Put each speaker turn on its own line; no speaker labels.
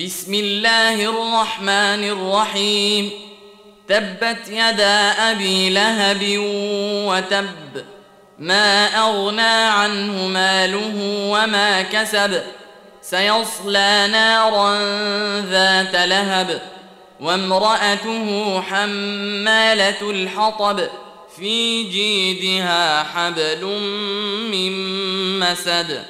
بسم الله الرحمن الرحيم. تبت يدا أبي لهب وتب. ما أغنى عنه ماله وما كسب. سيصلى نارا ذات لهب. وامرأته حمالة الحطب. في جيدها حبل من مسد.